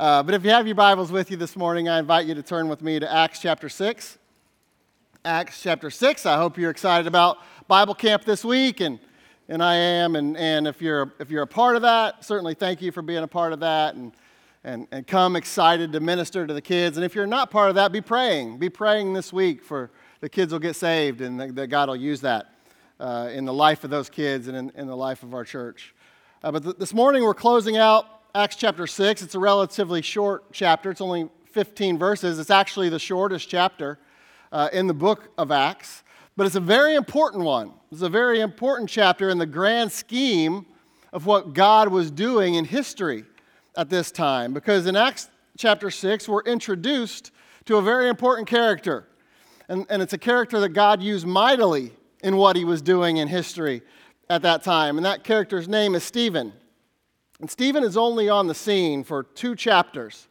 Uh, but if you have your Bibles with you this morning, I invite you to turn with me to Acts chapter 6. Acts chapter 6. I hope you're excited about Bible camp this week, and, and I am. And, and if, you're, if you're a part of that, certainly thank you for being a part of that. And, and, and come excited to minister to the kids. And if you're not part of that, be praying. Be praying this week for the kids will get saved and that, God will use that uh, in the life of those kids and in, in the life of our church. Uh, but th- this morning we're closing out Acts chapter 6. It's a relatively short chapter, it's only 15 verses. It's actually the shortest chapter uh, in the book of Acts, but it's a very important one. It's a very important chapter in the grand scheme of what God was doing in history at this time because in Acts chapter 6, we're introduced to a very important character. And, and it's a character that God used mightily in what he was doing in history at that time. And that character's name is Stephen. And Stephen is only on the scene for two chapters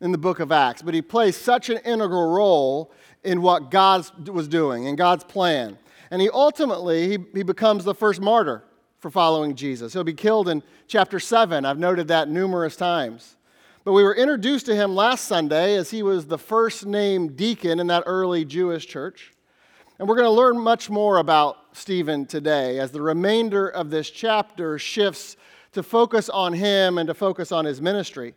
in the book of Acts, but he plays such an integral role in what God was doing, in God's plan. And he ultimately he, he becomes the first martyr for following Jesus. He'll be killed in chapter 7. I've noted that numerous times. But we were introduced to him last Sunday as he was the first named deacon in that early Jewish church. And we're going to learn much more about Stephen today as the remainder of this chapter shifts to focus on him and to focus on his ministry.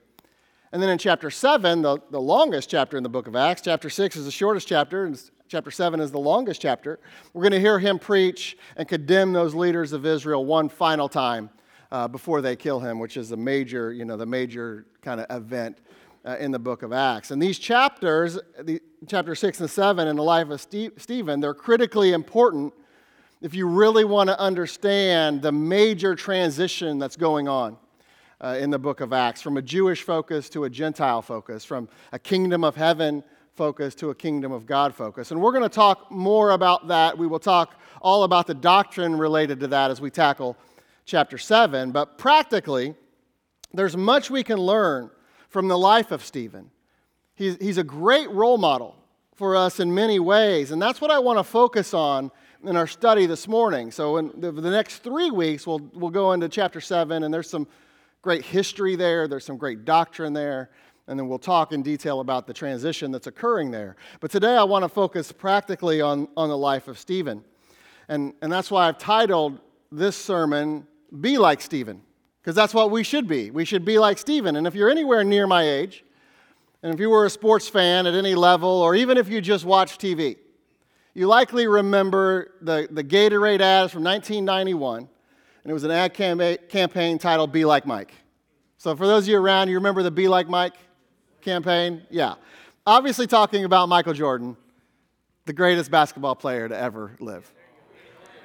And then in chapter 7, the, the longest chapter in the book of Acts, chapter 6 is the shortest chapter, and chapter 7 is the longest chapter. We're going to hear him preach and condemn those leaders of Israel one final time uh, before they kill him, which is the major, you know, the major kind of event uh, in the book of Acts. And these chapters, the, chapter 6 and 7 in the life of Steve, Stephen, they're critically important if you really want to understand the major transition that's going on. Uh, in the book of Acts, from a Jewish focus to a Gentile focus, from a kingdom of heaven focus to a kingdom of God focus. And we're going to talk more about that. We will talk all about the doctrine related to that as we tackle chapter 7. But practically, there's much we can learn from the life of Stephen. He's, he's a great role model for us in many ways, and that's what I want to focus on in our study this morning. So, in the, the next three weeks, we'll, we'll go into chapter 7, and there's some great history there, there's some great doctrine there and then we'll talk in detail about the transition that's occurring there. But today I want to focus practically on, on the life of Stephen. And, and that's why I've titled this sermon, Be Like Stephen, because that's what we should be. We should be like Stephen. And if you're anywhere near my age, and if you were a sports fan at any level, or even if you just watch TV, you likely remember the, the Gatorade ads from 1991, and it was an ad campaign titled Be Like Mike. So for those of you around, you remember the Be Like Mike? campaign? Yeah. Obviously, talking about Michael Jordan, the greatest basketball player to ever live.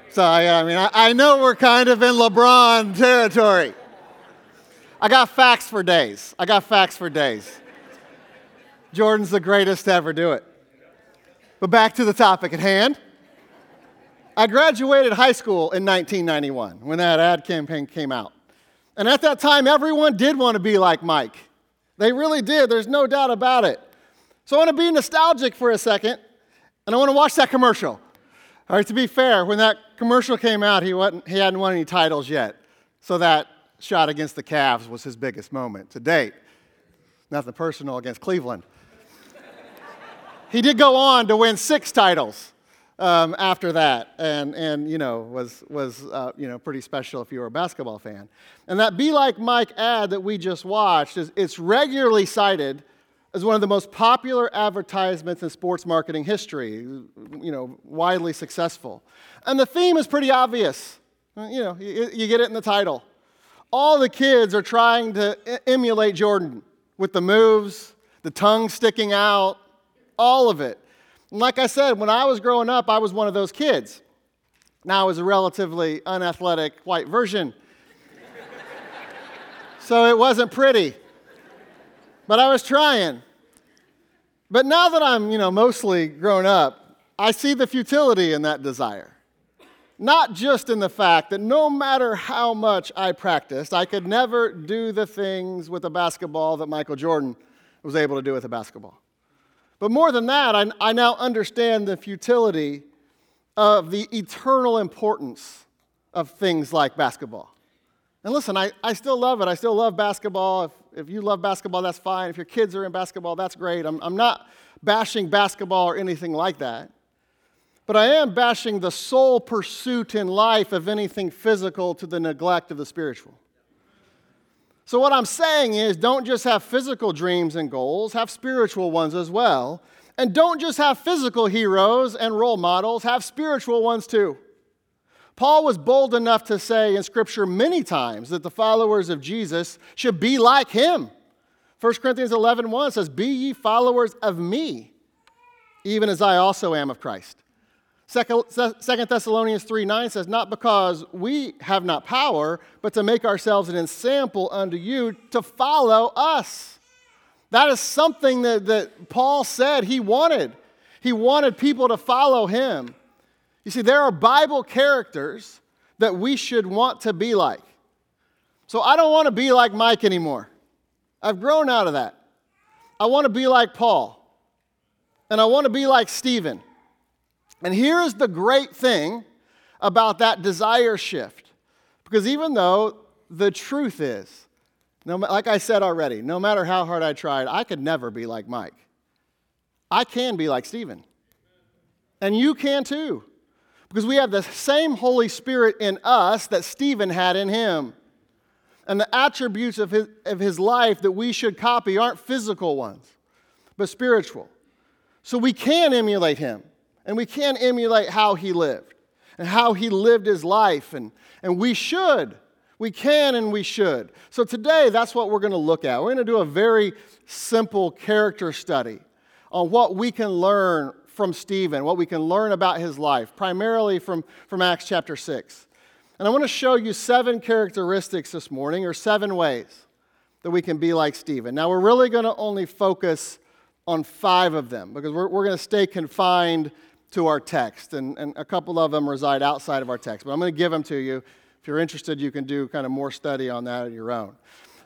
So, I mean, I, I know we're kind of in LeBron territory. I got facts for days. I got facts for days. Jordan's the greatest to ever do it. But back to the topic at hand. I graduated high school in 1991 when that ad campaign came out. And at that time, everyone did want to be like Mike. They really did. There's no doubt about it. So I want to be nostalgic for a second, and I want to watch that commercial. All right, to be fair, when that commercial came out, he, wasn't, he hadn't won any titles yet. So that shot against the Cavs was his biggest moment to date. Nothing personal against Cleveland. He did go on to win six titles um, after that, and, and you know, was, was uh, you know, pretty special if you were a basketball fan. And that Be Like Mike ad that we just watched, is, it's regularly cited as one of the most popular advertisements in sports marketing history, you know, widely successful. And the theme is pretty obvious. You know, you, you get it in the title. All the kids are trying to emulate Jordan with the moves, the tongue sticking out, all of it. And like I said, when I was growing up, I was one of those kids. Now I was a relatively unathletic white version. so it wasn't pretty. But I was trying. But now that I'm, you know, mostly grown up, I see the futility in that desire. Not just in the fact that no matter how much I practiced, I could never do the things with a basketball that Michael Jordan was able to do with a basketball. But more than that, I, I now understand the futility of the eternal importance of things like basketball. And listen, I, I still love it. I still love basketball. If, If you love basketball, that's fine. If your kids are in basketball, that's great. I'm, I'm not bashing basketball or anything like that. But I am bashing the sole pursuit in life of anything physical to the neglect of the spiritual. So, what I'm saying is, don't just have physical dreams and goals, have spiritual ones as well. And don't just have physical heroes and role models, have spiritual ones too. Paul was bold enough to say in Scripture many times that the followers of Jesus should be like him. 1 Corinthians 11 1 says, Be ye followers of me, even as I also am of Christ. Second Thessalonians 3 9 says, Not because we have not power, but to make ourselves an ensample unto you to follow us. That is something that, that Paul said he wanted. He wanted people to follow him. You see, there are Bible characters that we should want to be like. So I don't want to be like Mike anymore. I've grown out of that. I want to be like Paul. And I want to be like Stephen. And here's the great thing about that desire shift. Because even though the truth is, no, like I said already, no matter how hard I tried, I could never be like Mike. I can be like Stephen. And you can too. Because we have the same Holy Spirit in us that Stephen had in him. And the attributes of his, of his life that we should copy aren't physical ones, but spiritual. So we can emulate him. And we can't emulate how he lived and how he lived his life. And, and we should. We can and we should. So today, that's what we're going to look at. We're going to do a very simple character study on what we can learn from Stephen, what we can learn about his life, primarily from, from Acts chapter 6. And I want to show you seven characteristics this morning, or seven ways that we can be like Stephen. Now, we're really going to only focus on five of them because we're, we're going to stay confined to our text, and, and a couple of them reside outside of our text. But I'm going to give them to you. If you're interested, you can do kind of more study on that on your own.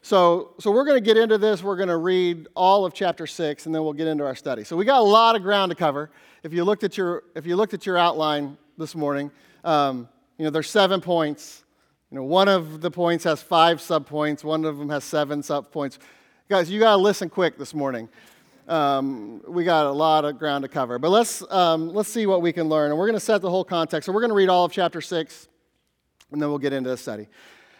So, so we're going to get into this. We're going to read all of chapter six, and then we'll get into our study. So we got a lot of ground to cover. If you looked at your if you looked at your outline this morning, um, you know there's seven points. You know, one of the points has five subpoints. One of them has seven subpoints. Guys, you got to listen quick this morning um, we got a lot of ground to cover. But let's, um, let's see what we can learn. And we're going to set the whole context. So we're going to read all of chapter 6, and then we'll get into the study.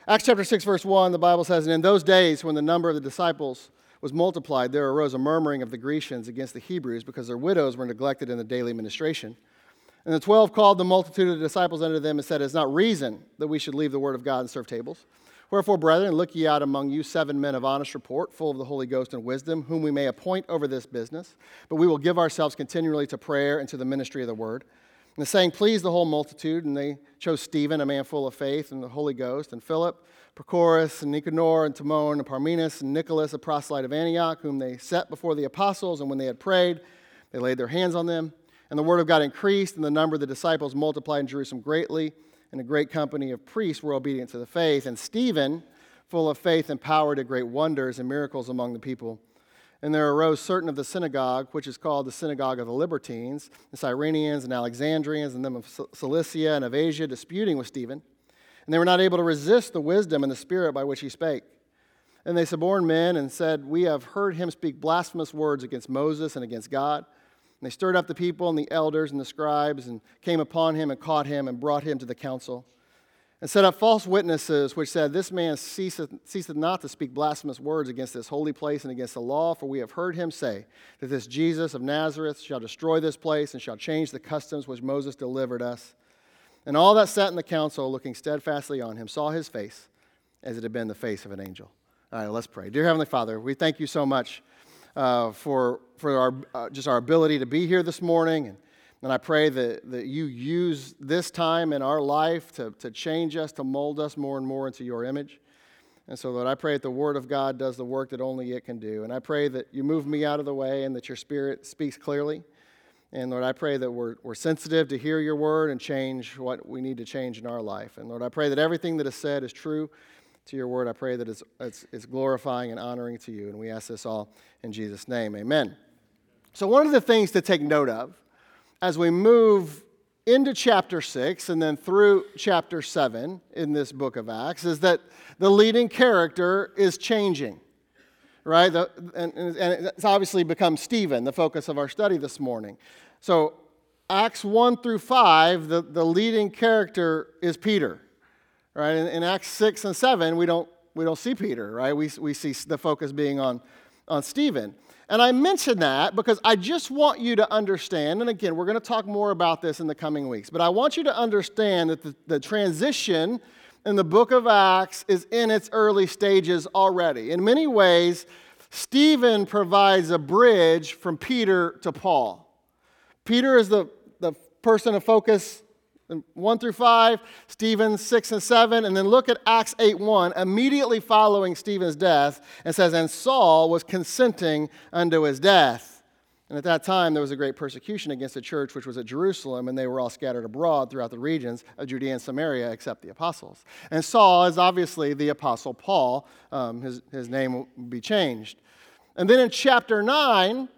Acts chapter 6, verse 1, the Bible says, And in those days, when the number of the disciples was multiplied, there arose a murmuring of the Grecians against the Hebrews because their widows were neglected in the daily ministration. And the twelve called the multitude of the disciples unto them and said, It is not reason that we should leave the word of God and serve tables. Wherefore, brethren, look ye out among you seven men of honest report, full of the Holy Ghost and wisdom, whom we may appoint over this business. But we will give ourselves continually to prayer and to the ministry of the word. And the saying pleased the whole multitude, and they chose Stephen, a man full of faith and the Holy Ghost, and Philip, Prochorus, and Nicanor, and Timon, and Parmenas, and Nicholas, a proselyte of Antioch, whom they set before the apostles. And when they had prayed, they laid their hands on them. And the word of God increased, and the number of the disciples multiplied in Jerusalem greatly and a great company of priests were obedient to the faith. And Stephen, full of faith and power, did great wonders and miracles among the people. And there arose certain of the synagogue, which is called the synagogue of the Libertines, the Cyrenians and Alexandrians, and them of Cilicia and of Asia, disputing with Stephen. And they were not able to resist the wisdom and the spirit by which he spake. And they suborned men and said, We have heard him speak blasphemous words against Moses and against God. They stirred up the people and the elders and the scribes and came upon him and caught him and brought him to the council and set up false witnesses which said, This man ceaseth, ceaseth not to speak blasphemous words against this holy place and against the law, for we have heard him say that this Jesus of Nazareth shall destroy this place and shall change the customs which Moses delivered us. And all that sat in the council, looking steadfastly on him, saw his face as it had been the face of an angel. All right, let's pray. Dear Heavenly Father, we thank you so much uh, for, for our, uh, just our ability to be here this morning. And, and I pray that, that you use this time in our life to, to change us, to mold us more and more into your image. And so, Lord, I pray that the Word of God does the work that only it can do. And I pray that you move me out of the way and that your Spirit speaks clearly. And Lord, I pray that we're, we're sensitive to hear your word and change what we need to change in our life. And Lord, I pray that everything that is said is true to your word. I pray that it's, it's, it's glorifying and honoring to you. And we ask this all in Jesus' name. Amen. So, one of the things to take note of as we move into chapter 6 and then through chapter 7 in this book of Acts is that the leading character is changing. right? The, and, and it's obviously become Stephen, the focus of our study this morning. So, Acts 1 through 5, the, the leading character is Peter, right? In, in Acts 6 and 7, we don't, we don't see Peter, right? We, we see the focus being on, on Stephen. And I mention that because I just want you to understand, and again, we're going to talk more about this in the coming weeks, but I want you to understand that the, the transition in the book of Acts is in its early stages already. In many ways, Stephen provides a bridge from Peter to Paul. Peter is the, the person of focus 1 through 5, Stephen 6 and 7, and then look at Acts 8 1, immediately following Stephen's death, and says, And Saul was consenting unto his death. And at that time, there was a great persecution against the church, which was at Jerusalem, and they were all scattered abroad throughout the regions of Judea and Samaria, except the apostles. And Saul is obviously the apostle Paul. Um, his, his name will be changed. And then in chapter 9,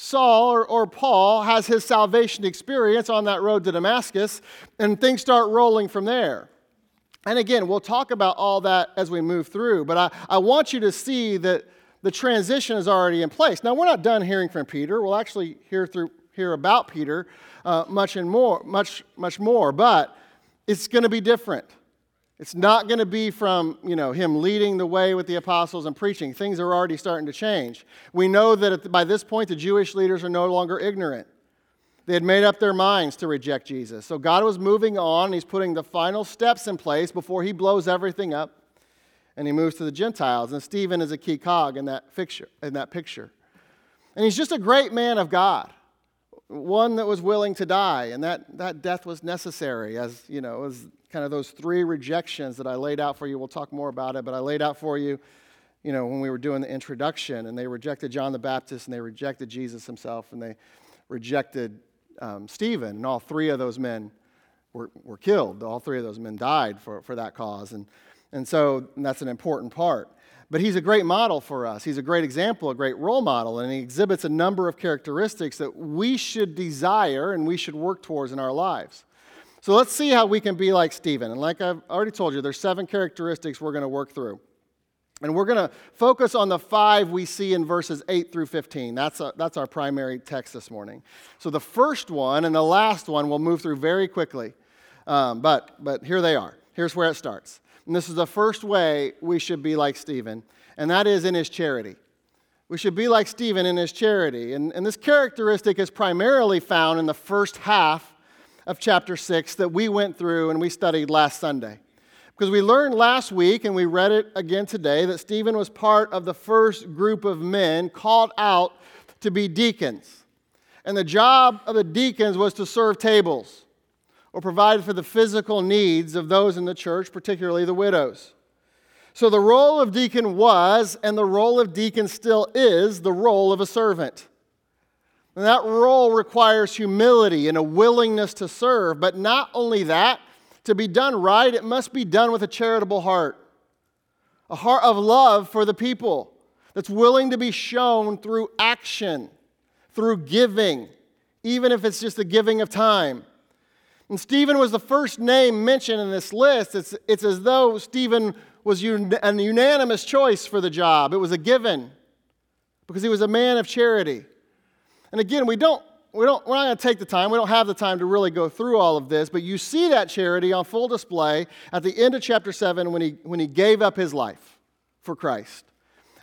Saul or, or, Paul has his salvation experience on that road to Damascus, and things start rolling from there. And again, we'll talk about all that as we move through, but I, I want you to see that the transition is already in place. Now, we're not done hearing from Peter. We'll actually hear, through, hear about Peter uh, much, and more, much, much more, but it's going to be different. It's not going to be from, you know, him leading the way with the apostles and preaching. Things are already starting to change. We know that by this point, the Jewish leaders are no longer ignorant. They had made up their minds to reject Jesus. So God was moving on. He's putting the final steps in place before he blows everything up and he moves to the Gentiles. And Stephen is a key cog in that picture. In that picture. And he's just a great man of God one that was willing to die, and that, that death was necessary, as you know, as kind of those three rejections that I laid out for you. We'll talk more about it, but I laid out for you, you know, when we were doing the introduction, and they rejected John the Baptist, and they rejected Jesus himself, and they rejected um, Stephen, and all three of those men were, were killed. All three of those men died for, for that cause, and, and so and that's an important part. But he's a great model for us. He's a great example, a great role model, and he exhibits a number of characteristics that we should desire and we should work towards in our lives. So let's see how we can be like Stephen. And like I've already told you, there's seven characteristics we're going to work through. And we're going to focus on the five we see in verses 8 through 15. That's, a, that's our primary text this morning. So the first one and the last one we'll move through very quickly. Um, but, but here they are. Here's where it starts. And this is the first way we should be like Stephen, and that is in his charity. We should be like Stephen in his charity. And, and this characteristic is primarily found in the first half of chapter 6 that we went through and we studied last Sunday. Because we learned last week, and we read it again today, that Stephen was part of the first group of men called out to be deacons. And the job of the deacons was to serve tables or provide for the physical needs of those in the church, particularly the widows. So the role of deacon was, and the role of deacon still is, the role of a servant. And that role requires humility and a willingness to serve. But not only that, to be done right, it must be done with a charitable heart, a heart of love for the people that's willing to be shown through action, through giving, even if it's just the giving of time. And Stephen was the first name mentioned in this list. It's, it's as though Stephen was un, a unanimous choice for the job. It was a given because he was a man of charity. And again, we don't, we don't, we're not going to take the time, we don't have the time to really go through all of this, but you see that charity on full display at the end of chapter 7 when he, when he gave up his life for Christ.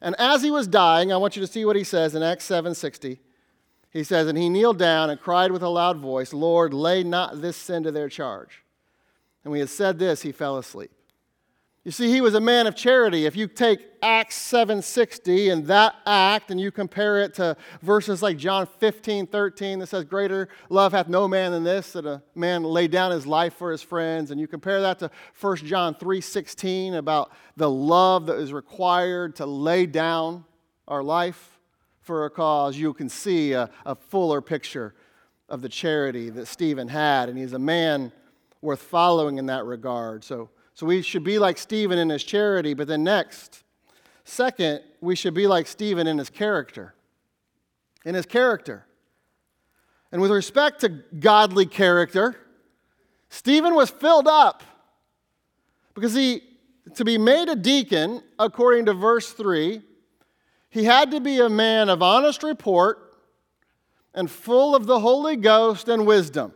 And as he was dying, I want you to see what he says in Acts 7:60. He says, And he kneeled down and cried with a loud voice, Lord, lay not this sin to their charge. And when he had said this, he fell asleep. You see, he was a man of charity. If you take Acts 7:60 and that act and you compare it to verses like John 15, 13 that says, Greater love hath no man than this, that a man lay down his life for his friends, and you compare that to 1 John 3:16 about the love that is required to lay down our life for a cause, you can see a, a fuller picture of the charity that Stephen had. And he's a man worth following in that regard. So, so we should be like Stephen in his charity. But then next, second, we should be like Stephen in his character. In his character. And with respect to godly character, Stephen was filled up because he, to be made a deacon, according to verse 3, he had to be a man of honest report and full of the Holy Ghost and wisdom.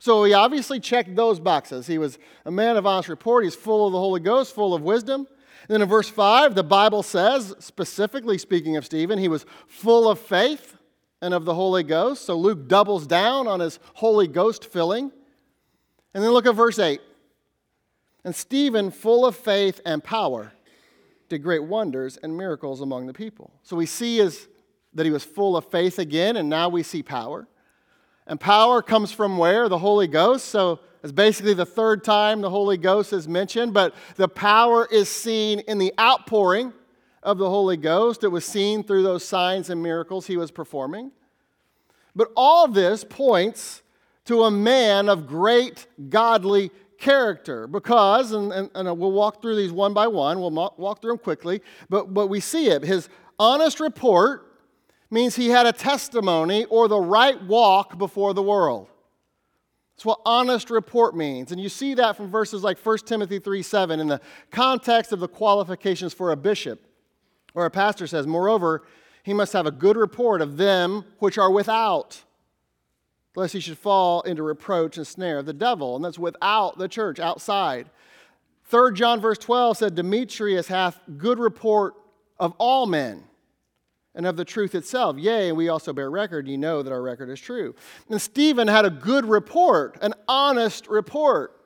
So he obviously checked those boxes. He was a man of honest report. He's full of the Holy Ghost, full of wisdom. And then in verse 5, the Bible says, specifically speaking of Stephen, he was full of faith and of the Holy Ghost. So Luke doubles down on his Holy Ghost filling. And then look at verse 8. And Stephen, full of faith and power, did great wonders and miracles among the people. So we see is that he was full of faith again, and now we see power. And power comes from where? The Holy Ghost. So it's basically the third time the Holy Ghost is mentioned, but the power is seen in the outpouring of the Holy Ghost. It was seen through those signs and miracles he was performing. But all this points to a man of great godly character because, and, and, and, we'll walk through these one by one, we'll walk through them quickly, but, but we see it. His honest report means he had a testimony or the right walk before the world. That's what honest report means. And you see that from verses like 1 Timothy 3 7 in the context of the qualifications for a bishop, where a pastor says, Moreover, he must have a good report of them which are without, lest he should fall into reproach and snare of the devil. And that's without the church, outside. 3 John verse 12 said, Demetrius hath good report of all men and of the truth itself. Yea, and we also bear record, you know that our record is true. And Stephen had a good report, an honest report.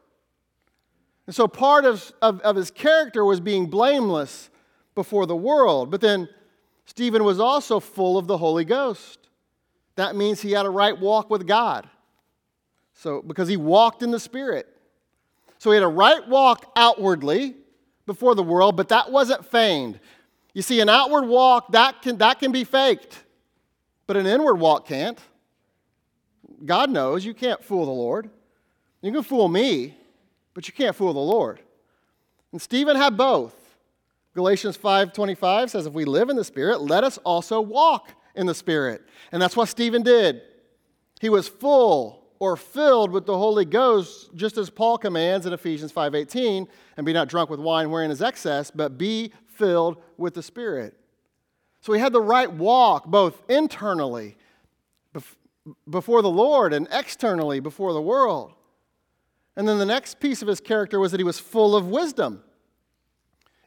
And so part of, of, of his character was being blameless before the world. But then Stephen was also full of the Holy Ghost. That means he had a right walk with God. So, because he walked in the Spirit. So he had a right walk outwardly before the world, but that wasn't feigned. You see, an outward walk, that can, that can be faked, but an inward walk can't. God knows you can't fool the Lord. You can fool me, but you can't fool the Lord. And Stephen had both. Galatians 5:25 says if we live in the spirit, let us also walk in the spirit. And that's what Stephen did. He was full or filled with the Holy Ghost, just as Paul commands in Ephesians 5:18, and be not drunk with wine wherein is excess, but be filled with the Spirit. So he had the right walk, both internally before the Lord and externally before the world. And then the next piece of his character was that he was full of wisdom.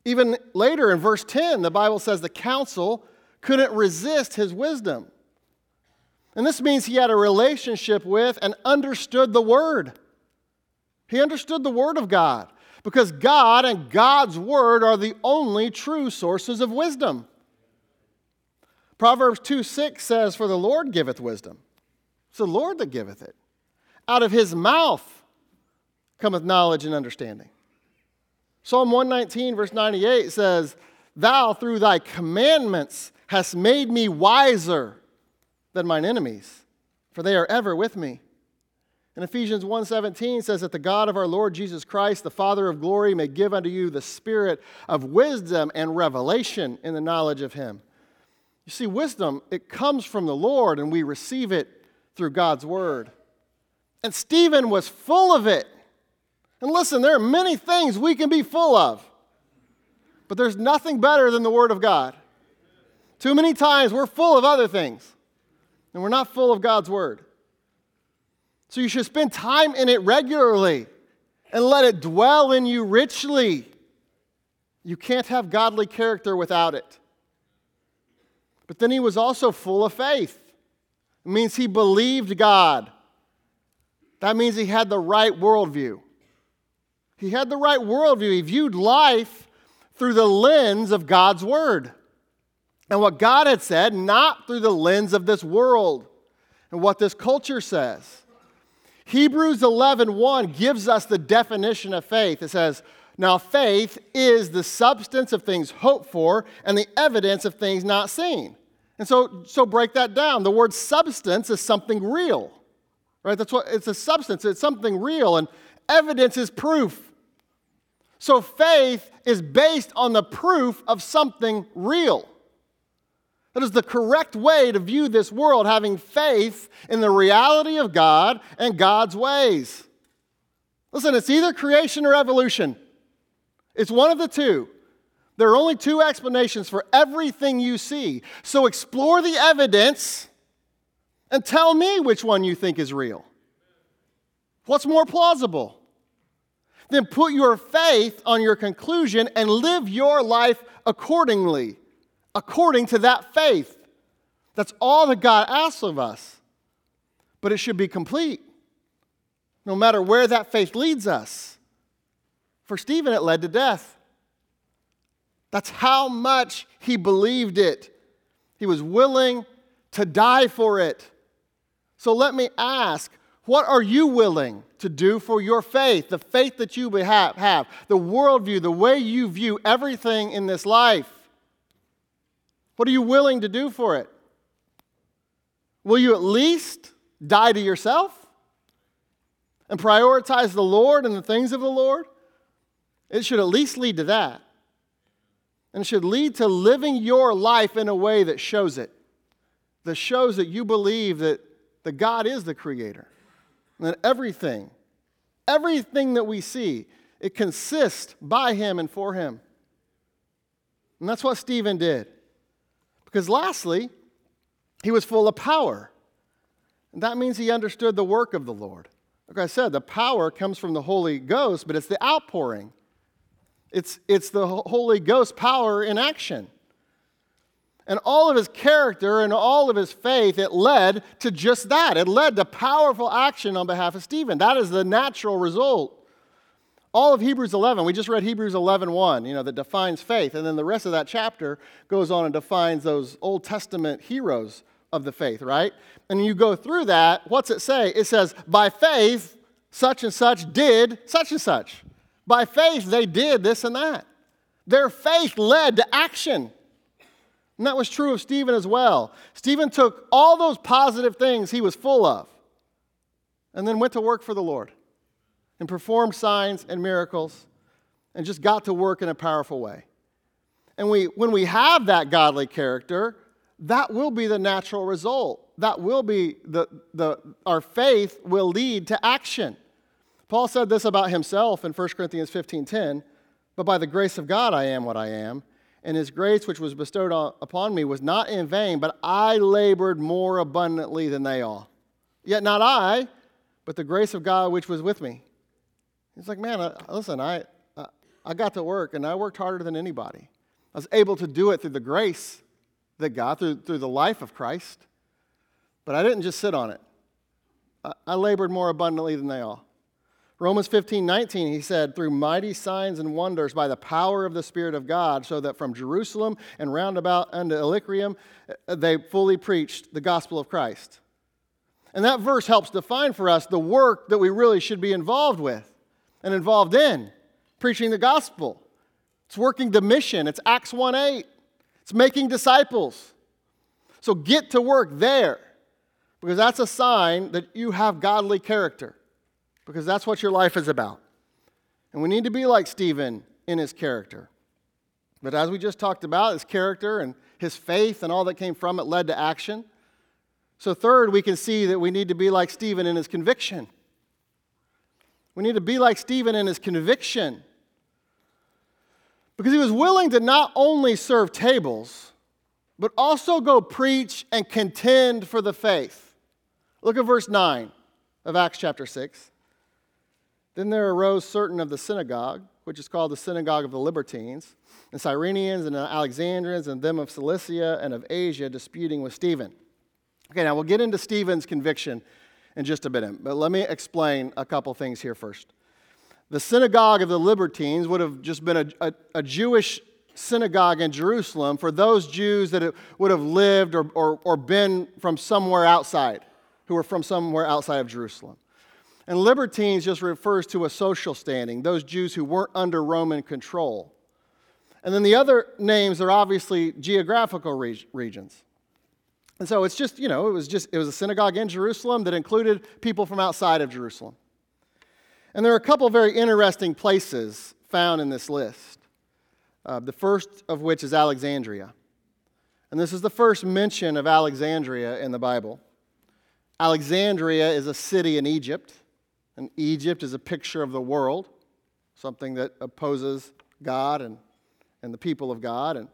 Even later in verse 10, the Bible says the council couldn't resist his wisdom. And this means he had a relationship with and understood the Word. He understood the Word of God because God and God's Word are the only true sources of wisdom. Proverbs 2 6 says, For the Lord giveth wisdom. It's the Lord that giveth it. Out of his mouth cometh knowledge and understanding. Psalm 119, verse 98 says, Thou through thy commandments hast made me wiser than mine enemies, for they are ever with me. And Ephesians 1:17 says that the God of our Lord Jesus Christ, the Father of glory, may give unto you the spirit of wisdom and revelation in the knowledge of him. You see, wisdom, it comes from the Lord, and we receive it through God's word. And Stephen was full of it. And listen, there are many things we can be full of, but there's nothing better than the word of God. Too many times we're full of other things, and we're not full of God's word. So you should spend time in it regularly and let it dwell in you richly. You can't have godly character without it. But then he was also full of faith. It means he believed God. That means he had the right worldview. He had the right worldview. He viewed life through the lens of God's word and what God had said, not through the lens of this world and what this culture says. Hebrews 11:1 1 gives us the definition of faith. It says, "Now faith is the substance of things hoped for and the evidence of things not seen." And so so break that down. The word substance is something real. Right? That's what it's a substance, it's something real and evidence is proof. So faith is based on the proof of something real. That is the correct way to view this world, having faith in the reality of God and God's ways. Listen, it's either creation or evolution, it's one of the two. There are only two explanations for everything you see. So explore the evidence and tell me which one you think is real. What's more plausible? Then put your faith on your conclusion and live your life accordingly, according to that faith. That's all that God asks of us. But it should be complete, no matter where that faith leads us. For Stephen, it led to death. That's how much he believed it. He was willing to die for it. So let me ask what are you willing to do for your faith, the faith that you have, have, the worldview, the way you view everything in this life? What are you willing to do for it? Will you at least die to yourself and prioritize the Lord and the things of the Lord? It should at least lead to that. And it should lead to living your life in a way that shows it, that shows that you believe that, that God is the creator, and that everything, everything that we see, it consists by Him and for Him. And that's what Stephen did. Because lastly, he was full of power. And that means he understood the work of the Lord. Like I said, the power comes from the Holy Ghost, but it's the outpouring. It's, it's the Holy Ghost power in action. And all of his character and all of his faith, it led to just that. It led to powerful action on behalf of Stephen. That is the natural result. All of Hebrews 11, we just read Hebrews 11 1, you know, that defines faith. And then the rest of that chapter goes on and defines those Old Testament heroes of the faith, right? And you go through that, what's it say? It says, by faith, such and such did such and such. By faith, they did this and that. Their faith led to action. And that was true of Stephen as well. Stephen took all those positive things he was full of and then went to work for the Lord and performed signs and miracles and just got to work in a powerful way. And we, when we have that godly character, that will be the natural result. That will be the, the, our faith will lead to action. Paul said this about himself in 1 Corinthians 15:10, but by the grace of God I am what I am, and his grace which was bestowed upon me was not in vain, but I labored more abundantly than they all. Yet not I, but the grace of God which was with me. He's like, man, listen, I, I got to work and I worked harder than anybody. I was able to do it through the grace that God, through, through the life of Christ. But I didn't just sit on it. I, I labored more abundantly than they all. Romans 15, 19, he said, through mighty signs and wonders by the power of the Spirit of God, so that from Jerusalem and round about unto Illyricum, uh, they fully preached the gospel of Christ. And that verse helps define for us the work that we really should be involved with and involved in preaching the gospel. It's working the mission. It's Acts 1 8. It's making disciples. So get to work there because that's a sign that you have godly character because that's what your life is about. And we need to be like Stephen in his character. But as we just talked about, his character and his faith and all that came from it led to action. So, third, we can see that we need to be like Stephen in his conviction. We need to be like Stephen in his conviction. Because he was willing to not only serve tables, but also go preach and contend for the faith. Look at verse 9 of Acts chapter 6. Then there arose certain of the synagogue, which is called the synagogue of the Libertines, and Cyrenians and Alexandrians and them of Cilicia and of Asia disputing with Stephen. Okay, now we'll get into Stephen's conviction in just a minute, but let me explain a couple things here first. The synagogue of the Libertines would have just been a, a, a Jewish synagogue in Jerusalem for those Jews that would have lived or, or, or been from somewhere outside, who were from somewhere outside of Jerusalem. And libertines just refers to a social standing, those Jews who weren't under Roman control. And then the other names are obviously geographical regions. And so it's just, you know, it was just, it was a synagogue in Jerusalem that included people from outside of Jerusalem. And there are a couple of very interesting places found in this list. Uh, the first of which is Alexandria. And this is the first mention of Alexandria in the Bible. Alexandria is a city in Egypt, and Egypt is a picture of the world, something that opposes God and, and the people of God. And,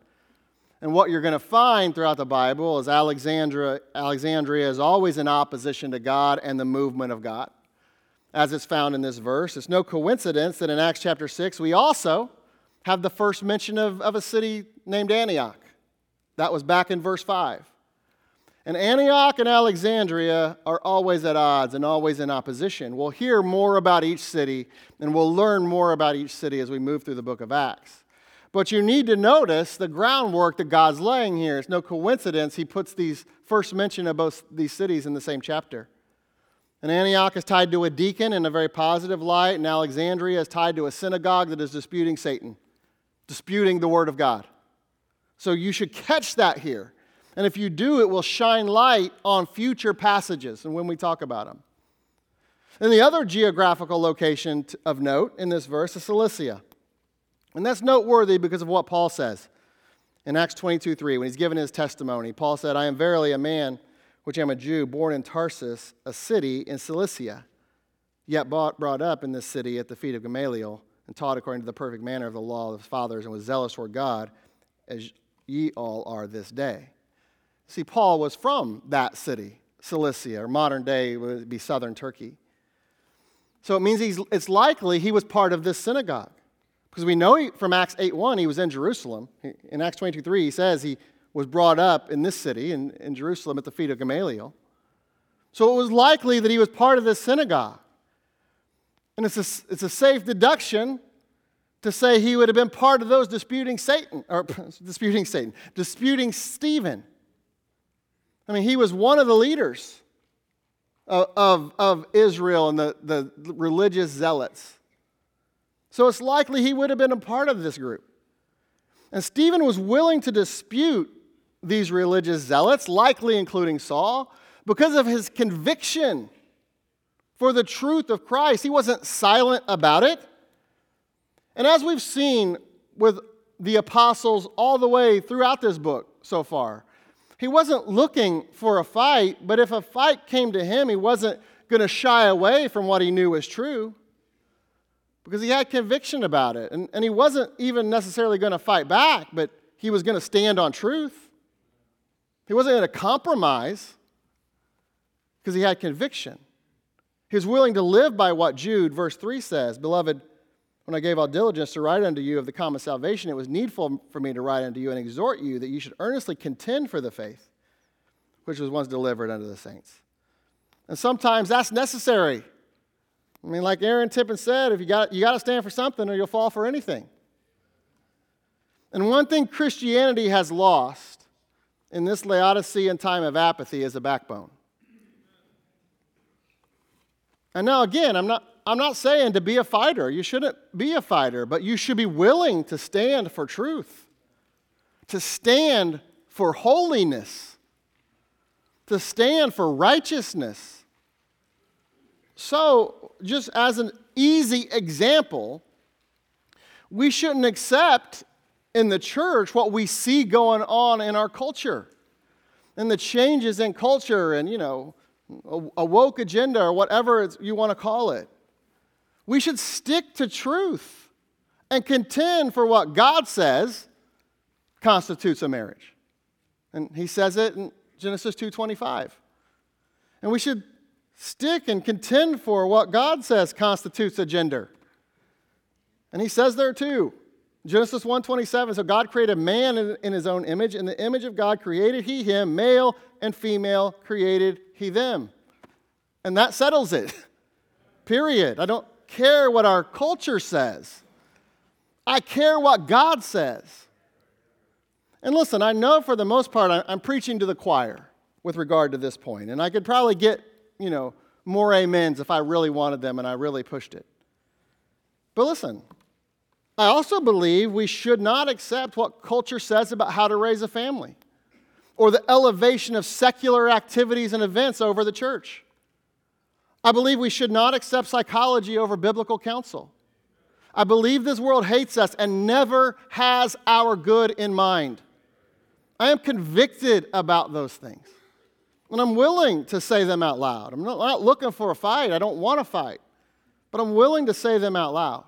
and what you're going to find throughout the Bible is Alexandria, Alexandria is always in opposition to God and the movement of God, as it's found in this verse. It's no coincidence that in Acts chapter 6, we also have the first mention of, of a city named Antioch. That was back in verse 5. And Antioch and Alexandria are always at odds and always in opposition. We'll hear more about each city and we'll learn more about each city as we move through the book of Acts. But you need to notice the groundwork that God's laying here. It's no coincidence he puts these first mention of both these cities in the same chapter. And Antioch is tied to a deacon in a very positive light, and Alexandria is tied to a synagogue that is disputing Satan, disputing the word of God. So you should catch that here. And if you do, it will shine light on future passages and when we talk about them. And the other geographical location of note in this verse is Cilicia. And that's noteworthy because of what Paul says in Acts 22 3, when he's given his testimony. Paul said, I am verily a man which am a Jew, born in Tarsus, a city in Cilicia, yet brought up in this city at the feet of Gamaliel, and taught according to the perfect manner of the law of his fathers, and was zealous for God, as ye all are this day. See, Paul was from that city, Cilicia, or modern day would be southern Turkey. So it means he's, it's likely he was part of this synagogue. Because we know he, from Acts 8.1 he was in Jerusalem. In Acts 22.3 he says he was brought up in this city, in, in Jerusalem, at the feet of Gamaliel. So it was likely that he was part of this synagogue. And it's a, it's a safe deduction to say he would have been part of those disputing Satan, or disputing Satan, disputing Stephen. I mean, he was one of the leaders of, of, of Israel and the, the religious zealots. So it's likely he would have been a part of this group. And Stephen was willing to dispute these religious zealots, likely including Saul, because of his conviction for the truth of Christ. He wasn't silent about it. And as we've seen with the apostles all the way throughout this book so far, he wasn't looking for a fight, but if a fight came to him, he wasn't going to shy away from what he knew was true because he had conviction about it. And, and he wasn't even necessarily going to fight back, but he was going to stand on truth. He wasn't going to compromise because he had conviction. He was willing to live by what Jude, verse 3 says Beloved, when I gave all diligence to write unto you of the common salvation, it was needful for me to write unto you and exhort you that you should earnestly contend for the faith which was once delivered unto the saints. And sometimes that's necessary. I mean, like Aaron Tippin said, if you got you got to stand for something or you'll fall for anything. And one thing Christianity has lost in this Laodicean time of apathy is a backbone. And now again, I'm not I'm not saying to be a fighter. You shouldn't be a fighter, but you should be willing to stand for truth, to stand for holiness, to stand for righteousness. So, just as an easy example, we shouldn't accept in the church what we see going on in our culture and the changes in culture and, you know, a woke agenda or whatever you want to call it. We should stick to truth and contend for what God says constitutes a marriage. And he says it in Genesis 2:25. And we should stick and contend for what God says constitutes a gender. And he says there too. Genesis 1:27 so God created man in, his own image in the image of God created he him male and female created he them. And that settles it. Period. I don't care what our culture says. I care what God says. And listen, I know for the most part I'm preaching to the choir with regard to this point, and I could probably get, you know, more amens if I really wanted them and I really pushed it. But listen, I also believe we should not accept what culture says about how to raise a family or the elevation of secular activities and events over the church. I believe we should not accept psychology over biblical counsel. I believe this world hates us and never has our good in mind. I am convicted about those things. And I'm willing to say them out loud. I'm not, not looking for a fight. I don't want to fight. But I'm willing to say them out loud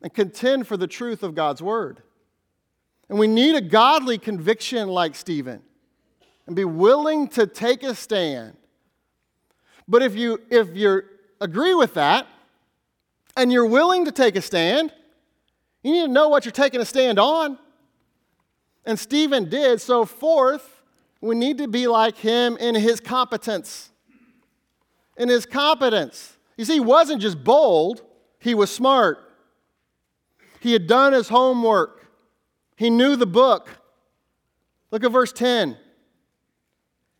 and contend for the truth of God's word. And we need a godly conviction like Stephen and be willing to take a stand. But if you if you agree with that and you're willing to take a stand, you need to know what you're taking a stand on. And Stephen did. So, fourth, we need to be like him in his competence. In his competence. You see, he wasn't just bold, he was smart. He had done his homework, he knew the book. Look at verse 10.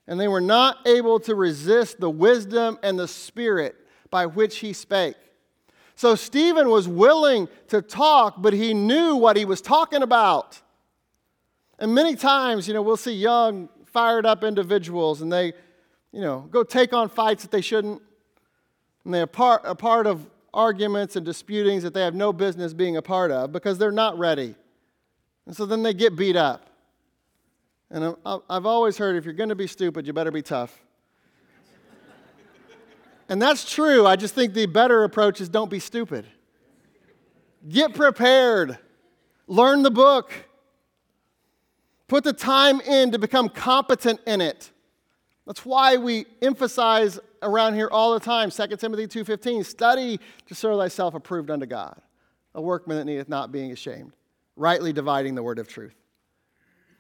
And they were not able to resist the wisdom and the spirit by which he spake. So Stephen was willing to talk, but he knew what he was talking about. And many times, you know, we'll see young, fired up individuals and they, you know, go take on fights that they shouldn't. And they're part, a part of arguments and disputings that they have no business being a part of because they're not ready. And so then they get beat up. And I've always heard if you're going to be stupid, you better be tough. and that's true. I just think the better approach is don't be stupid. Get prepared, learn the book, put the time in to become competent in it. That's why we emphasize around here all the time 2 Timothy 2:15 study to show thyself approved unto God a workman that needeth not being ashamed rightly dividing the word of truth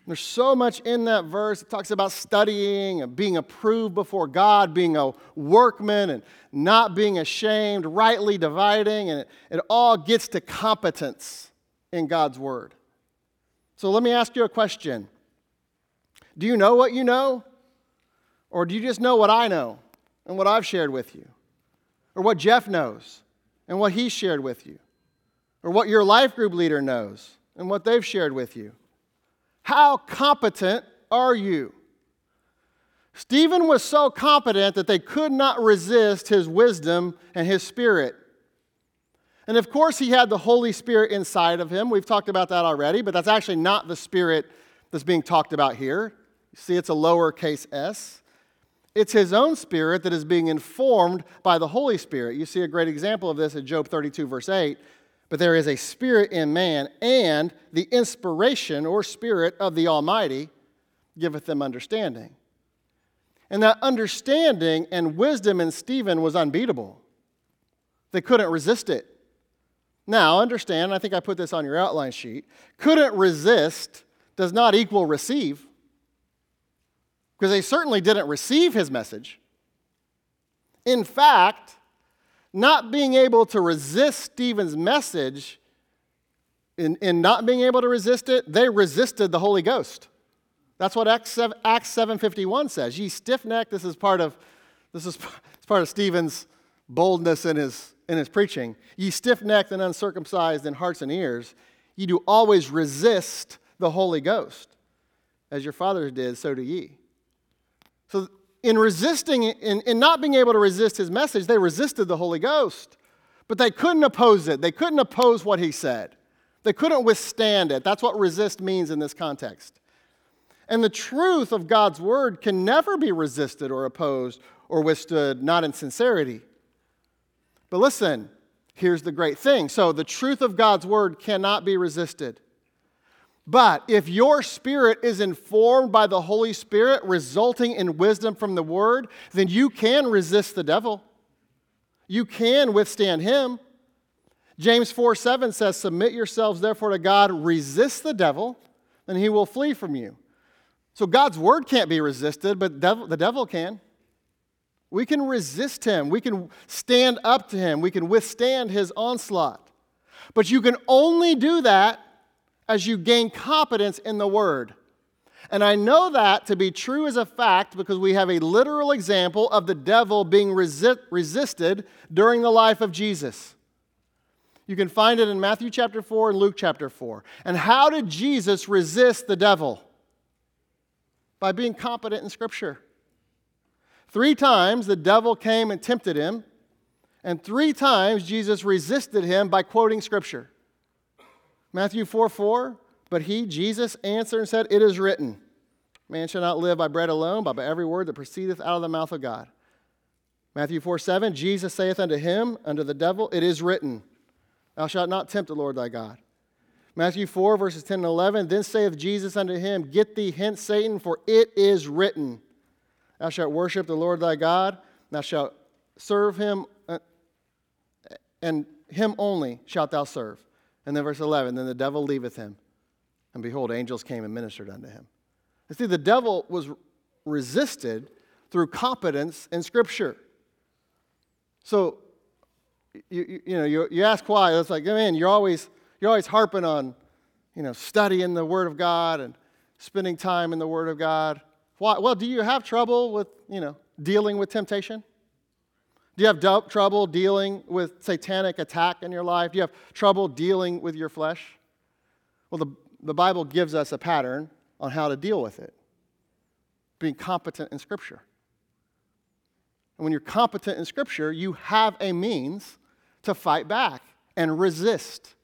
there's so much in that verse. It talks about studying and being approved before God, being a workman and not being ashamed, rightly dividing, and it, it all gets to competence in God's word. So let me ask you a question Do you know what you know? Or do you just know what I know and what I've shared with you? Or what Jeff knows and what he shared with you? Or what your life group leader knows and what they've shared with you? How competent are you? Stephen was so competent that they could not resist his wisdom and his spirit. And of course, he had the Holy Spirit inside of him. We've talked about that already, but that's actually not the spirit that's being talked about here. You see, it's a lowercase s. It's his own spirit that is being informed by the Holy Spirit. You see a great example of this in Job 32, verse 8 but there is a spirit in man, and the inspiration or spirit of the Almighty giveth them understanding. And that understanding and wisdom in Stephen was unbeatable. They couldn't resist it. Now, understand, I think I put this on your outline sheet. Couldn't resist does not equal receive, because they certainly didn't receive his message. In fact, not being able to resist Stephen's message, in, in not being able to resist it, they resisted the Holy Ghost. That's what Acts, 7, Acts 7.51 says. Ye stiff-necked, this is part of, this is part of Stephen's boldness in his, in his preaching. Ye stiff-necked and uncircumcised in hearts and ears, ye do always resist the Holy Ghost. As your fathers did, so do ye. So in resisting, in, in not being able to resist his message, they resisted the Holy Ghost. But they couldn't oppose it. They couldn't oppose what he said. They couldn't withstand it. That's what resist means in this context. And the truth of God's word can never be resisted or opposed or withstood, not in sincerity. But listen, here's the great thing. So the truth of God's word cannot be resisted. But if your spirit is informed by the Holy Spirit, resulting in wisdom from the Word, then you can resist the devil. You can withstand him. James 4 7 says, Submit yourselves therefore to God, resist the devil, and he will flee from you. So God's word can't be resisted, but the devil can. We can resist him. We can stand up to him. We can withstand his onslaught. But you can only do that as you gain competence in the word. And I know that to be true as a fact because we have a literal example of the devil being resi- resisted during the life of Jesus. You can find it in Matthew chapter 4 and Luke chapter 4. And how did Jesus resist the devil? By being competent in Scripture. Three times the devil came and tempted him, and three times Jesus resisted him by quoting Scripture. Matthew 4 4, but he, Jesus, answered and said, It is written, Man shall not live by bread alone, but by every word that proceedeth out of the mouth of God. Matthew 4 7, Jesus saith unto him, unto the devil, It is written, Thou shalt not tempt the Lord thy God. Matthew 4, verses 10 and 11. Then saith Jesus unto him, Get thee hence, Satan, for it is written, Thou shalt worship the Lord thy God, thou shalt serve him, uh, and him only shalt thou serve. And then verse 11, Then the devil leaveth him, and behold, angels came and ministered unto him. You see, the devil was resisted through competence in Scripture. So, you, you, you know, you, you ask why. It's like, man, you're always, you're always harping on, you know, studying the Word of God and spending time in the Word of God. Why? Well, do you have trouble with, you know, dealing with temptation? Do you have trouble dealing with satanic attack in your life? Do you have trouble dealing with your flesh? Well, the, the Bible gives us a pattern on how to deal with it being competent in Scripture. And when you're competent in Scripture, you have a means to fight back and resist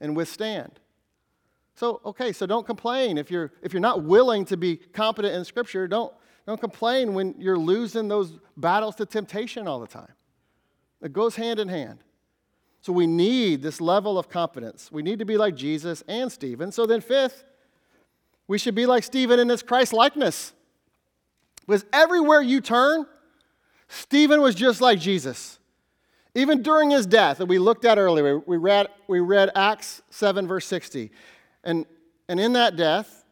and withstand. So, okay, so don't complain. If you're, if you're not willing to be competent in Scripture, don't, don't complain when you're losing those battles to temptation all the time. It goes hand in hand. So we need this level of competence. We need to be like Jesus and Stephen. So then, fifth, we should be like Stephen in his Christ likeness. Because everywhere you turn, Stephen was just like Jesus. Even during his death, that we looked at earlier, we read, we read Acts 7, verse 60. And, and in that death,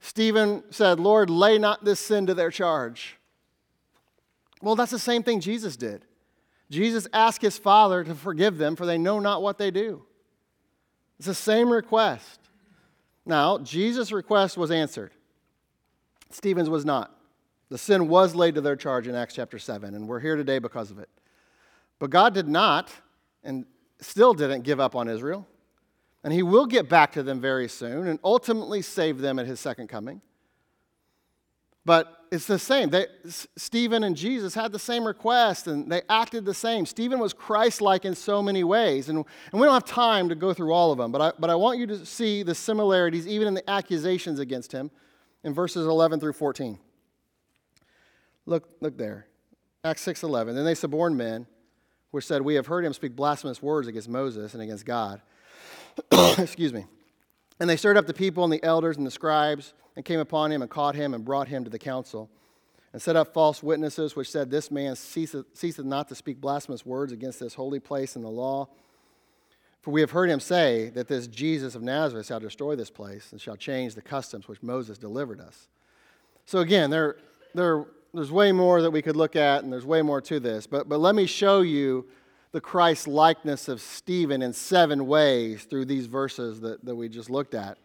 Stephen said, Lord, lay not this sin to their charge. Well, that's the same thing Jesus did. Jesus asked his Father to forgive them, for they know not what they do. It's the same request. Now, Jesus' request was answered, Stephen's was not. The sin was laid to their charge in Acts chapter 7, and we're here today because of it. But God did not, and still didn't give up on Israel. And He will get back to them very soon and ultimately save them at His second coming. But it's the same. They, Stephen and Jesus had the same request and they acted the same. Stephen was Christ like in so many ways. And, and we don't have time to go through all of them, but I, but I want you to see the similarities even in the accusations against him in verses 11 through 14. Look, look there. Acts 6:11. Then they suborned men, which said, "We have heard him speak blasphemous words against Moses and against God." Excuse me. And they stirred up the people and the elders and the scribes and came upon him and caught him and brought him to the council and set up false witnesses which said, This man ceaseth, ceaseth not to speak blasphemous words against this holy place and the law. For we have heard him say that this Jesus of Nazareth shall destroy this place and shall change the customs which Moses delivered us. So again, there, there there's way more that we could look at, and there's way more to this. But, but let me show you the Christ likeness of Stephen in seven ways through these verses that, that we just looked at.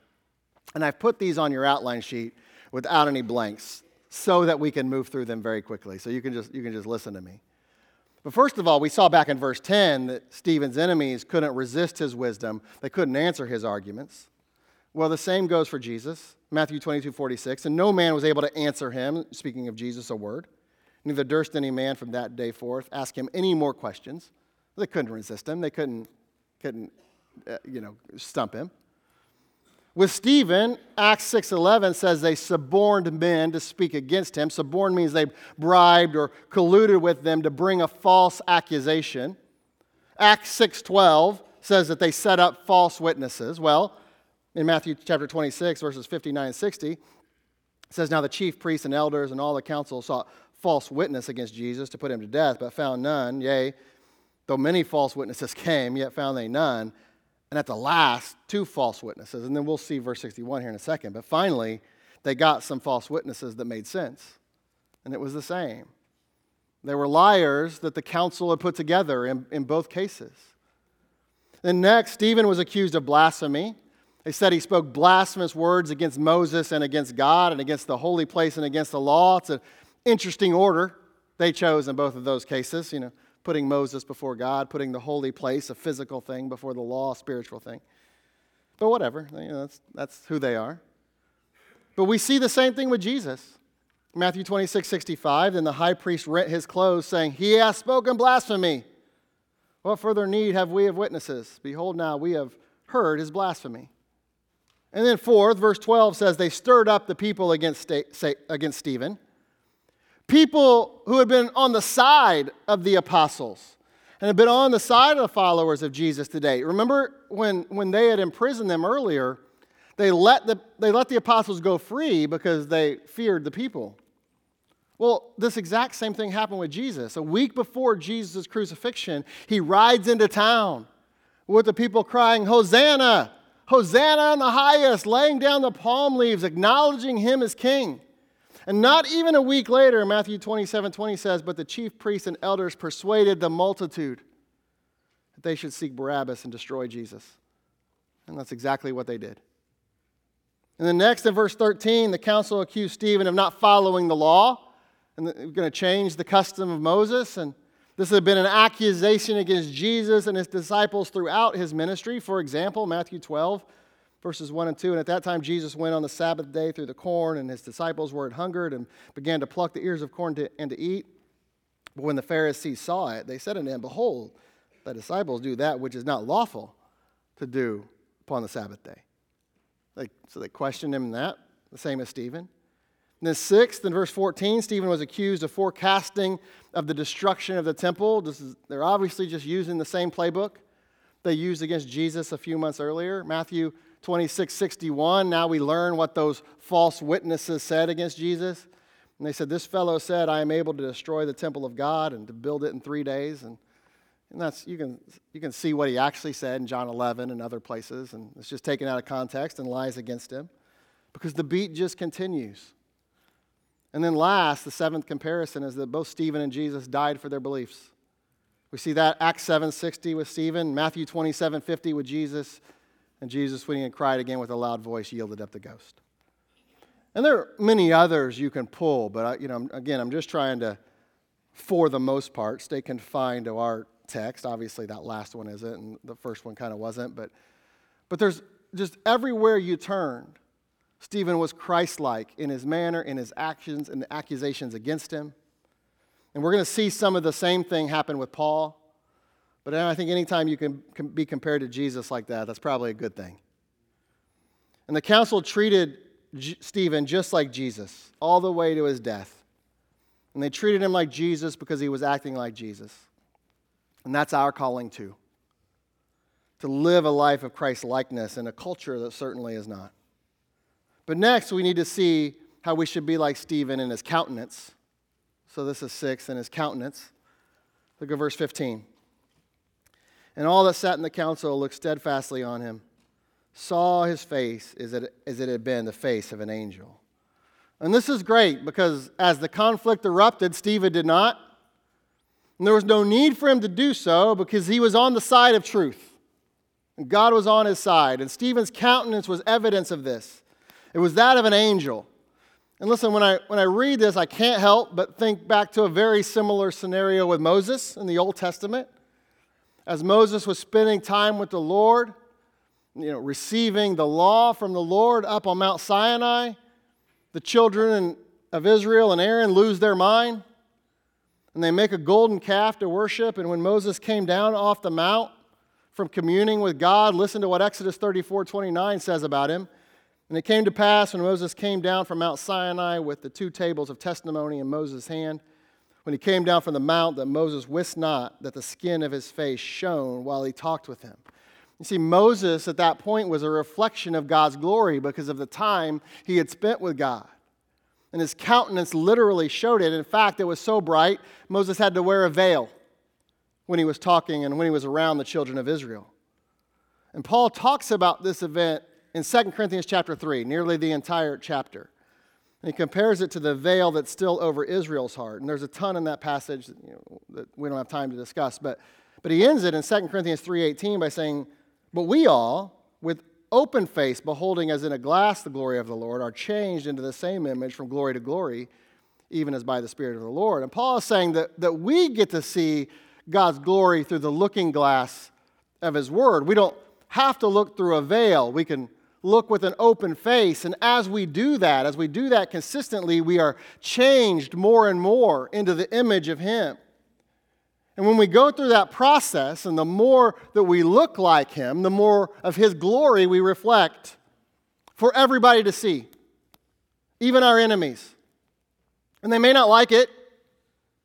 And I've put these on your outline sheet without any blanks so that we can move through them very quickly. So you can just, you can just listen to me. But first of all, we saw back in verse 10 that Stephen's enemies couldn't resist his wisdom, they couldn't answer his arguments. Well, the same goes for Jesus. Matthew 22, 46. And no man was able to answer him, speaking of Jesus, a word. Neither durst any man from that day forth ask him any more questions. They couldn't resist him. They couldn't, couldn't uh, you know, stump him. With Stephen, Acts 6.11 says they suborned men to speak against him. Suborned means they bribed or colluded with them to bring a false accusation. Acts 6.12 says that they set up false witnesses. Well, in Matthew chapter 26, verses 59 and 60, it says, Now the chief priests and elders and all the council sought false witness against Jesus to put him to death, but found none. Yea, though many false witnesses came, yet found they none. And at the last, two false witnesses. And then we'll see verse 61 here in a second. But finally, they got some false witnesses that made sense. And it was the same. They were liars that the council had put together in, in both cases. Then next, Stephen was accused of blasphemy. They said he spoke blasphemous words against Moses and against God and against the holy place and against the law. It's an interesting order they chose in both of those cases, you know, putting Moses before God, putting the holy place, a physical thing, before the law, a spiritual thing. But whatever, you know, that's, that's who they are. But we see the same thing with Jesus. Matthew 26, 65, then the high priest rent his clothes, saying, He has spoken blasphemy. What further need have we of witnesses? Behold, now we have heard his blasphemy. And then, fourth, verse 12 says they stirred up the people against, against Stephen. People who had been on the side of the apostles and had been on the side of the followers of Jesus today. Remember when, when they had imprisoned them earlier, they let, the, they let the apostles go free because they feared the people. Well, this exact same thing happened with Jesus. A week before Jesus' crucifixion, he rides into town with the people crying, Hosanna! Hosanna in the highest, laying down the palm leaves, acknowledging him as king. And not even a week later, Matthew 27 20 says, But the chief priests and elders persuaded the multitude that they should seek Barabbas and destroy Jesus. And that's exactly what they did. And then next in verse 13, the council accused Stephen of not following the law and going to change the custom of Moses. And this had been an accusation against Jesus and his disciples throughout his ministry. For example, Matthew 12, verses 1 and 2. And at that time, Jesus went on the Sabbath day through the corn, and his disciples were hungered and began to pluck the ears of corn to, and to eat. But when the Pharisees saw it, they said unto him, Behold, the disciples do that which is not lawful to do upon the Sabbath day. They, so they questioned him in that, the same as Stephen. And then, sixth, in verse 14, Stephen was accused of forecasting of the destruction of the temple. Is, they're obviously just using the same playbook they used against Jesus a few months earlier. Matthew 26, 61. Now we learn what those false witnesses said against Jesus. And they said, This fellow said, I am able to destroy the temple of God and to build it in three days. And, and that's, you can, you can see what he actually said in John 11 and other places. And it's just taken out of context and lies against him because the beat just continues. And then last, the seventh comparison is that both Stephen and Jesus died for their beliefs. We see that Acts 7:60 with Stephen, Matthew 27:50 with Jesus, and Jesus when he had cried again with a loud voice yielded up the ghost. And there are many others you can pull, but I, you know, again, I'm just trying to, for the most part, stay confined to our text. Obviously, that last one isn't, and the first one kind of wasn't, but, but there's just everywhere you turned, Stephen was Christ like in his manner, in his actions, and the accusations against him. And we're going to see some of the same thing happen with Paul. But I think anytime you can be compared to Jesus like that, that's probably a good thing. And the council treated Stephen just like Jesus, all the way to his death. And they treated him like Jesus because he was acting like Jesus. And that's our calling too to live a life of Christ likeness in a culture that certainly is not. But next, we need to see how we should be like Stephen in his countenance. So this is six in his countenance. Look at verse 15. And all that sat in the council looked steadfastly on him, saw his face as it, as it had been the face of an angel. And this is great because as the conflict erupted, Stephen did not. And there was no need for him to do so because he was on the side of truth. And God was on his side. And Stephen's countenance was evidence of this. It was that of an angel. And listen, when I, when I read this, I can't help but think back to a very similar scenario with Moses in the Old Testament. As Moses was spending time with the Lord, you know, receiving the law from the Lord up on Mount Sinai, the children of Israel and Aaron lose their mind and they make a golden calf to worship. And when Moses came down off the mount from communing with God, listen to what Exodus 34 29 says about him. And it came to pass when Moses came down from Mount Sinai with the two tables of testimony in Moses' hand, when he came down from the mount, that Moses wist not that the skin of his face shone while he talked with him. You see, Moses at that point was a reflection of God's glory because of the time he had spent with God. And his countenance literally showed it. In fact, it was so bright, Moses had to wear a veil when he was talking and when he was around the children of Israel. And Paul talks about this event in 2 Corinthians chapter 3, nearly the entire chapter. And he compares it to the veil that's still over Israel's heart. And there's a ton in that passage that, you know, that we don't have time to discuss. But, but he ends it in 2 Corinthians 3.18 by saying, But we all, with open face, beholding as in a glass the glory of the Lord, are changed into the same image from glory to glory, even as by the Spirit of the Lord. And Paul is saying that, that we get to see God's glory through the looking glass of his word. We don't have to look through a veil. We can look with an open face. And as we do that, as we do that consistently, we are changed more and more into the image of Him. And when we go through that process, and the more that we look like Him, the more of His glory we reflect for everybody to see, even our enemies. And they may not like it,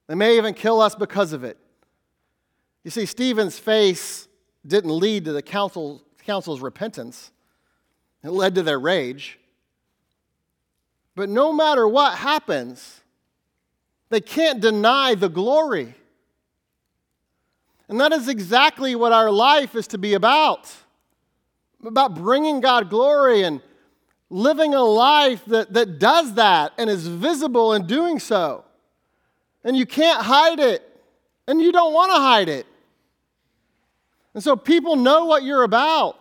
they may even kill us because of it. You see, Stephen's face didn't lead to the council, council's repentance, it led to their rage. But no matter what happens, they can't deny the glory. And that is exactly what our life is to be about about bringing God glory and living a life that, that does that and is visible in doing so. And you can't hide it, and you don't want to hide it. And so people know what you're about.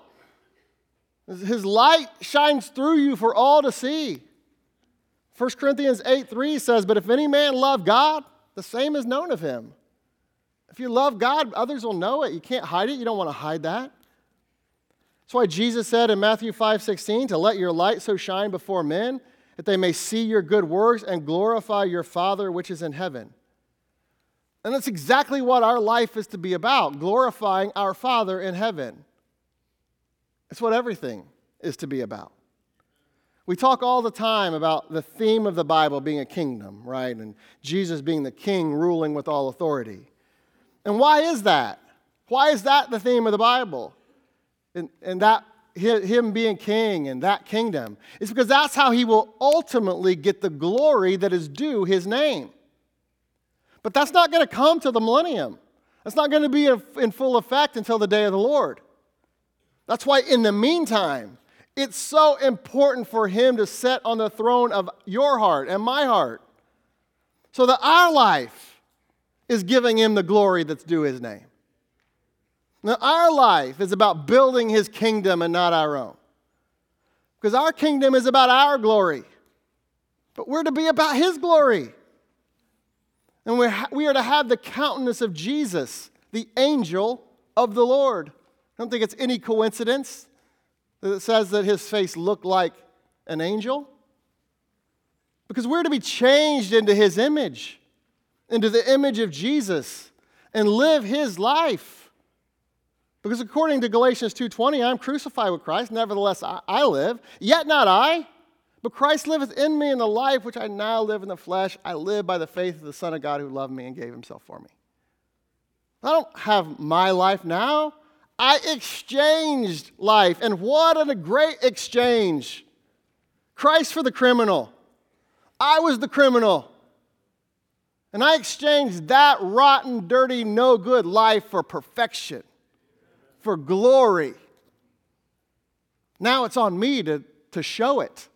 His light shines through you for all to see. 1 Corinthians 8 3 says, But if any man love God, the same is known of him. If you love God, others will know it. You can't hide it. You don't want to hide that. That's why Jesus said in Matthew 5 16, to let your light so shine before men that they may see your good works and glorify your Father which is in heaven. And that's exactly what our life is to be about glorifying our Father in heaven. It's what everything is to be about. We talk all the time about the theme of the Bible being a kingdom, right? And Jesus being the king ruling with all authority. And why is that? Why is that the theme of the Bible? And, and that him being king and that kingdom is because that's how he will ultimately get the glory that is due his name. But that's not going to come till the millennium. That's not going to be in full effect until the day of the Lord. That's why, in the meantime, it's so important for him to sit on the throne of your heart and my heart so that our life is giving him the glory that's due his name. Now, our life is about building his kingdom and not our own. Because our kingdom is about our glory, but we're to be about his glory. And we are to have the countenance of Jesus, the angel of the Lord. I don't think it's any coincidence that it says that his face looked like an angel. Because we're to be changed into his image, into the image of Jesus, and live his life. Because according to Galatians 2:20, I'm crucified with Christ, nevertheless I, I live, yet not I, but Christ liveth in me in the life which I now live in the flesh. I live by the faith of the Son of God who loved me and gave himself for me. I don't have my life now. I exchanged life. And what a great exchange! Christ for the criminal. I was the criminal. And I exchanged that rotten, dirty, no good life for perfection, for glory. Now it's on me to, to show it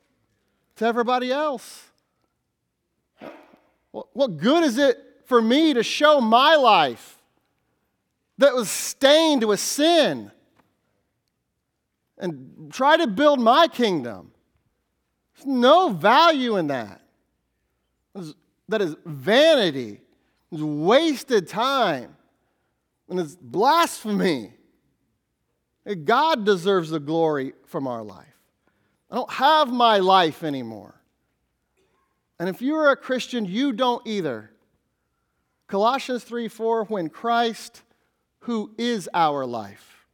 to everybody else. What good is it for me to show my life that was stained with sin and try to build my kingdom? There's no value in that. That is vanity, it's wasted time, and it's blasphemy. God deserves the glory from our life. I don't have my life anymore. And if you're a Christian, you don't either. Colossians 3 4, when Christ, who is our life,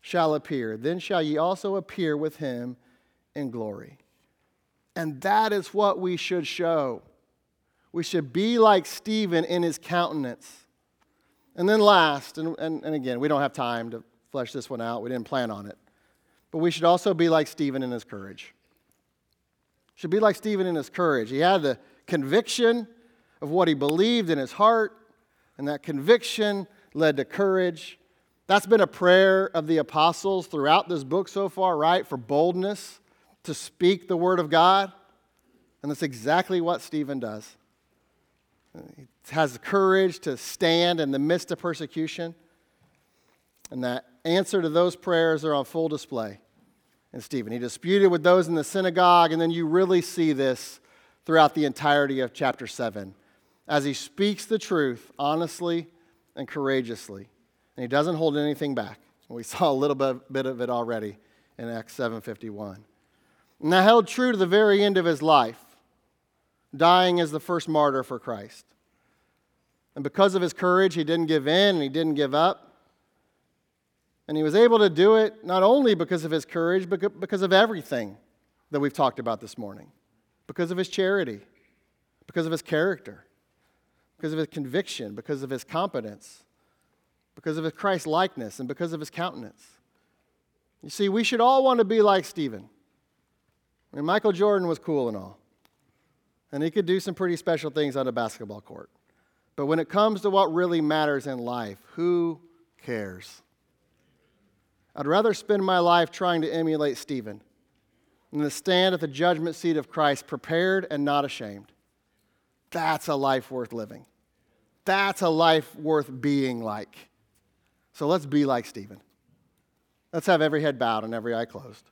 shall appear, then shall ye also appear with him in glory. And that is what we should show. We should be like Stephen in his countenance. And then, last, and, and, and again, we don't have time to flesh this one out, we didn't plan on it. But we should also be like Stephen in his courage. Should be like Stephen in his courage. He had the conviction of what he believed in his heart, and that conviction led to courage. That's been a prayer of the apostles throughout this book so far, right? For boldness to speak the word of God. And that's exactly what Stephen does. He has the courage to stand in the midst of persecution. And that answer to those prayers are on full display in Stephen. He disputed with those in the synagogue, and then you really see this throughout the entirety of chapter 7 as he speaks the truth honestly and courageously. And he doesn't hold anything back. We saw a little bit, bit of it already in Acts 7:51. And that held true to the very end of his life, dying as the first martyr for Christ. And because of his courage, he didn't give in and he didn't give up. And he was able to do it not only because of his courage, but because of everything that we've talked about this morning because of his charity, because of his character, because of his conviction, because of his competence, because of his Christ likeness and because of his countenance. You see, we should all want to be like Stephen. I mean, Michael Jordan was cool and all, and he could do some pretty special things on a basketball court. But when it comes to what really matters in life, who cares? I'd rather spend my life trying to emulate Stephen than to stand at the judgment seat of Christ prepared and not ashamed. That's a life worth living. That's a life worth being like. So let's be like Stephen. Let's have every head bowed and every eye closed.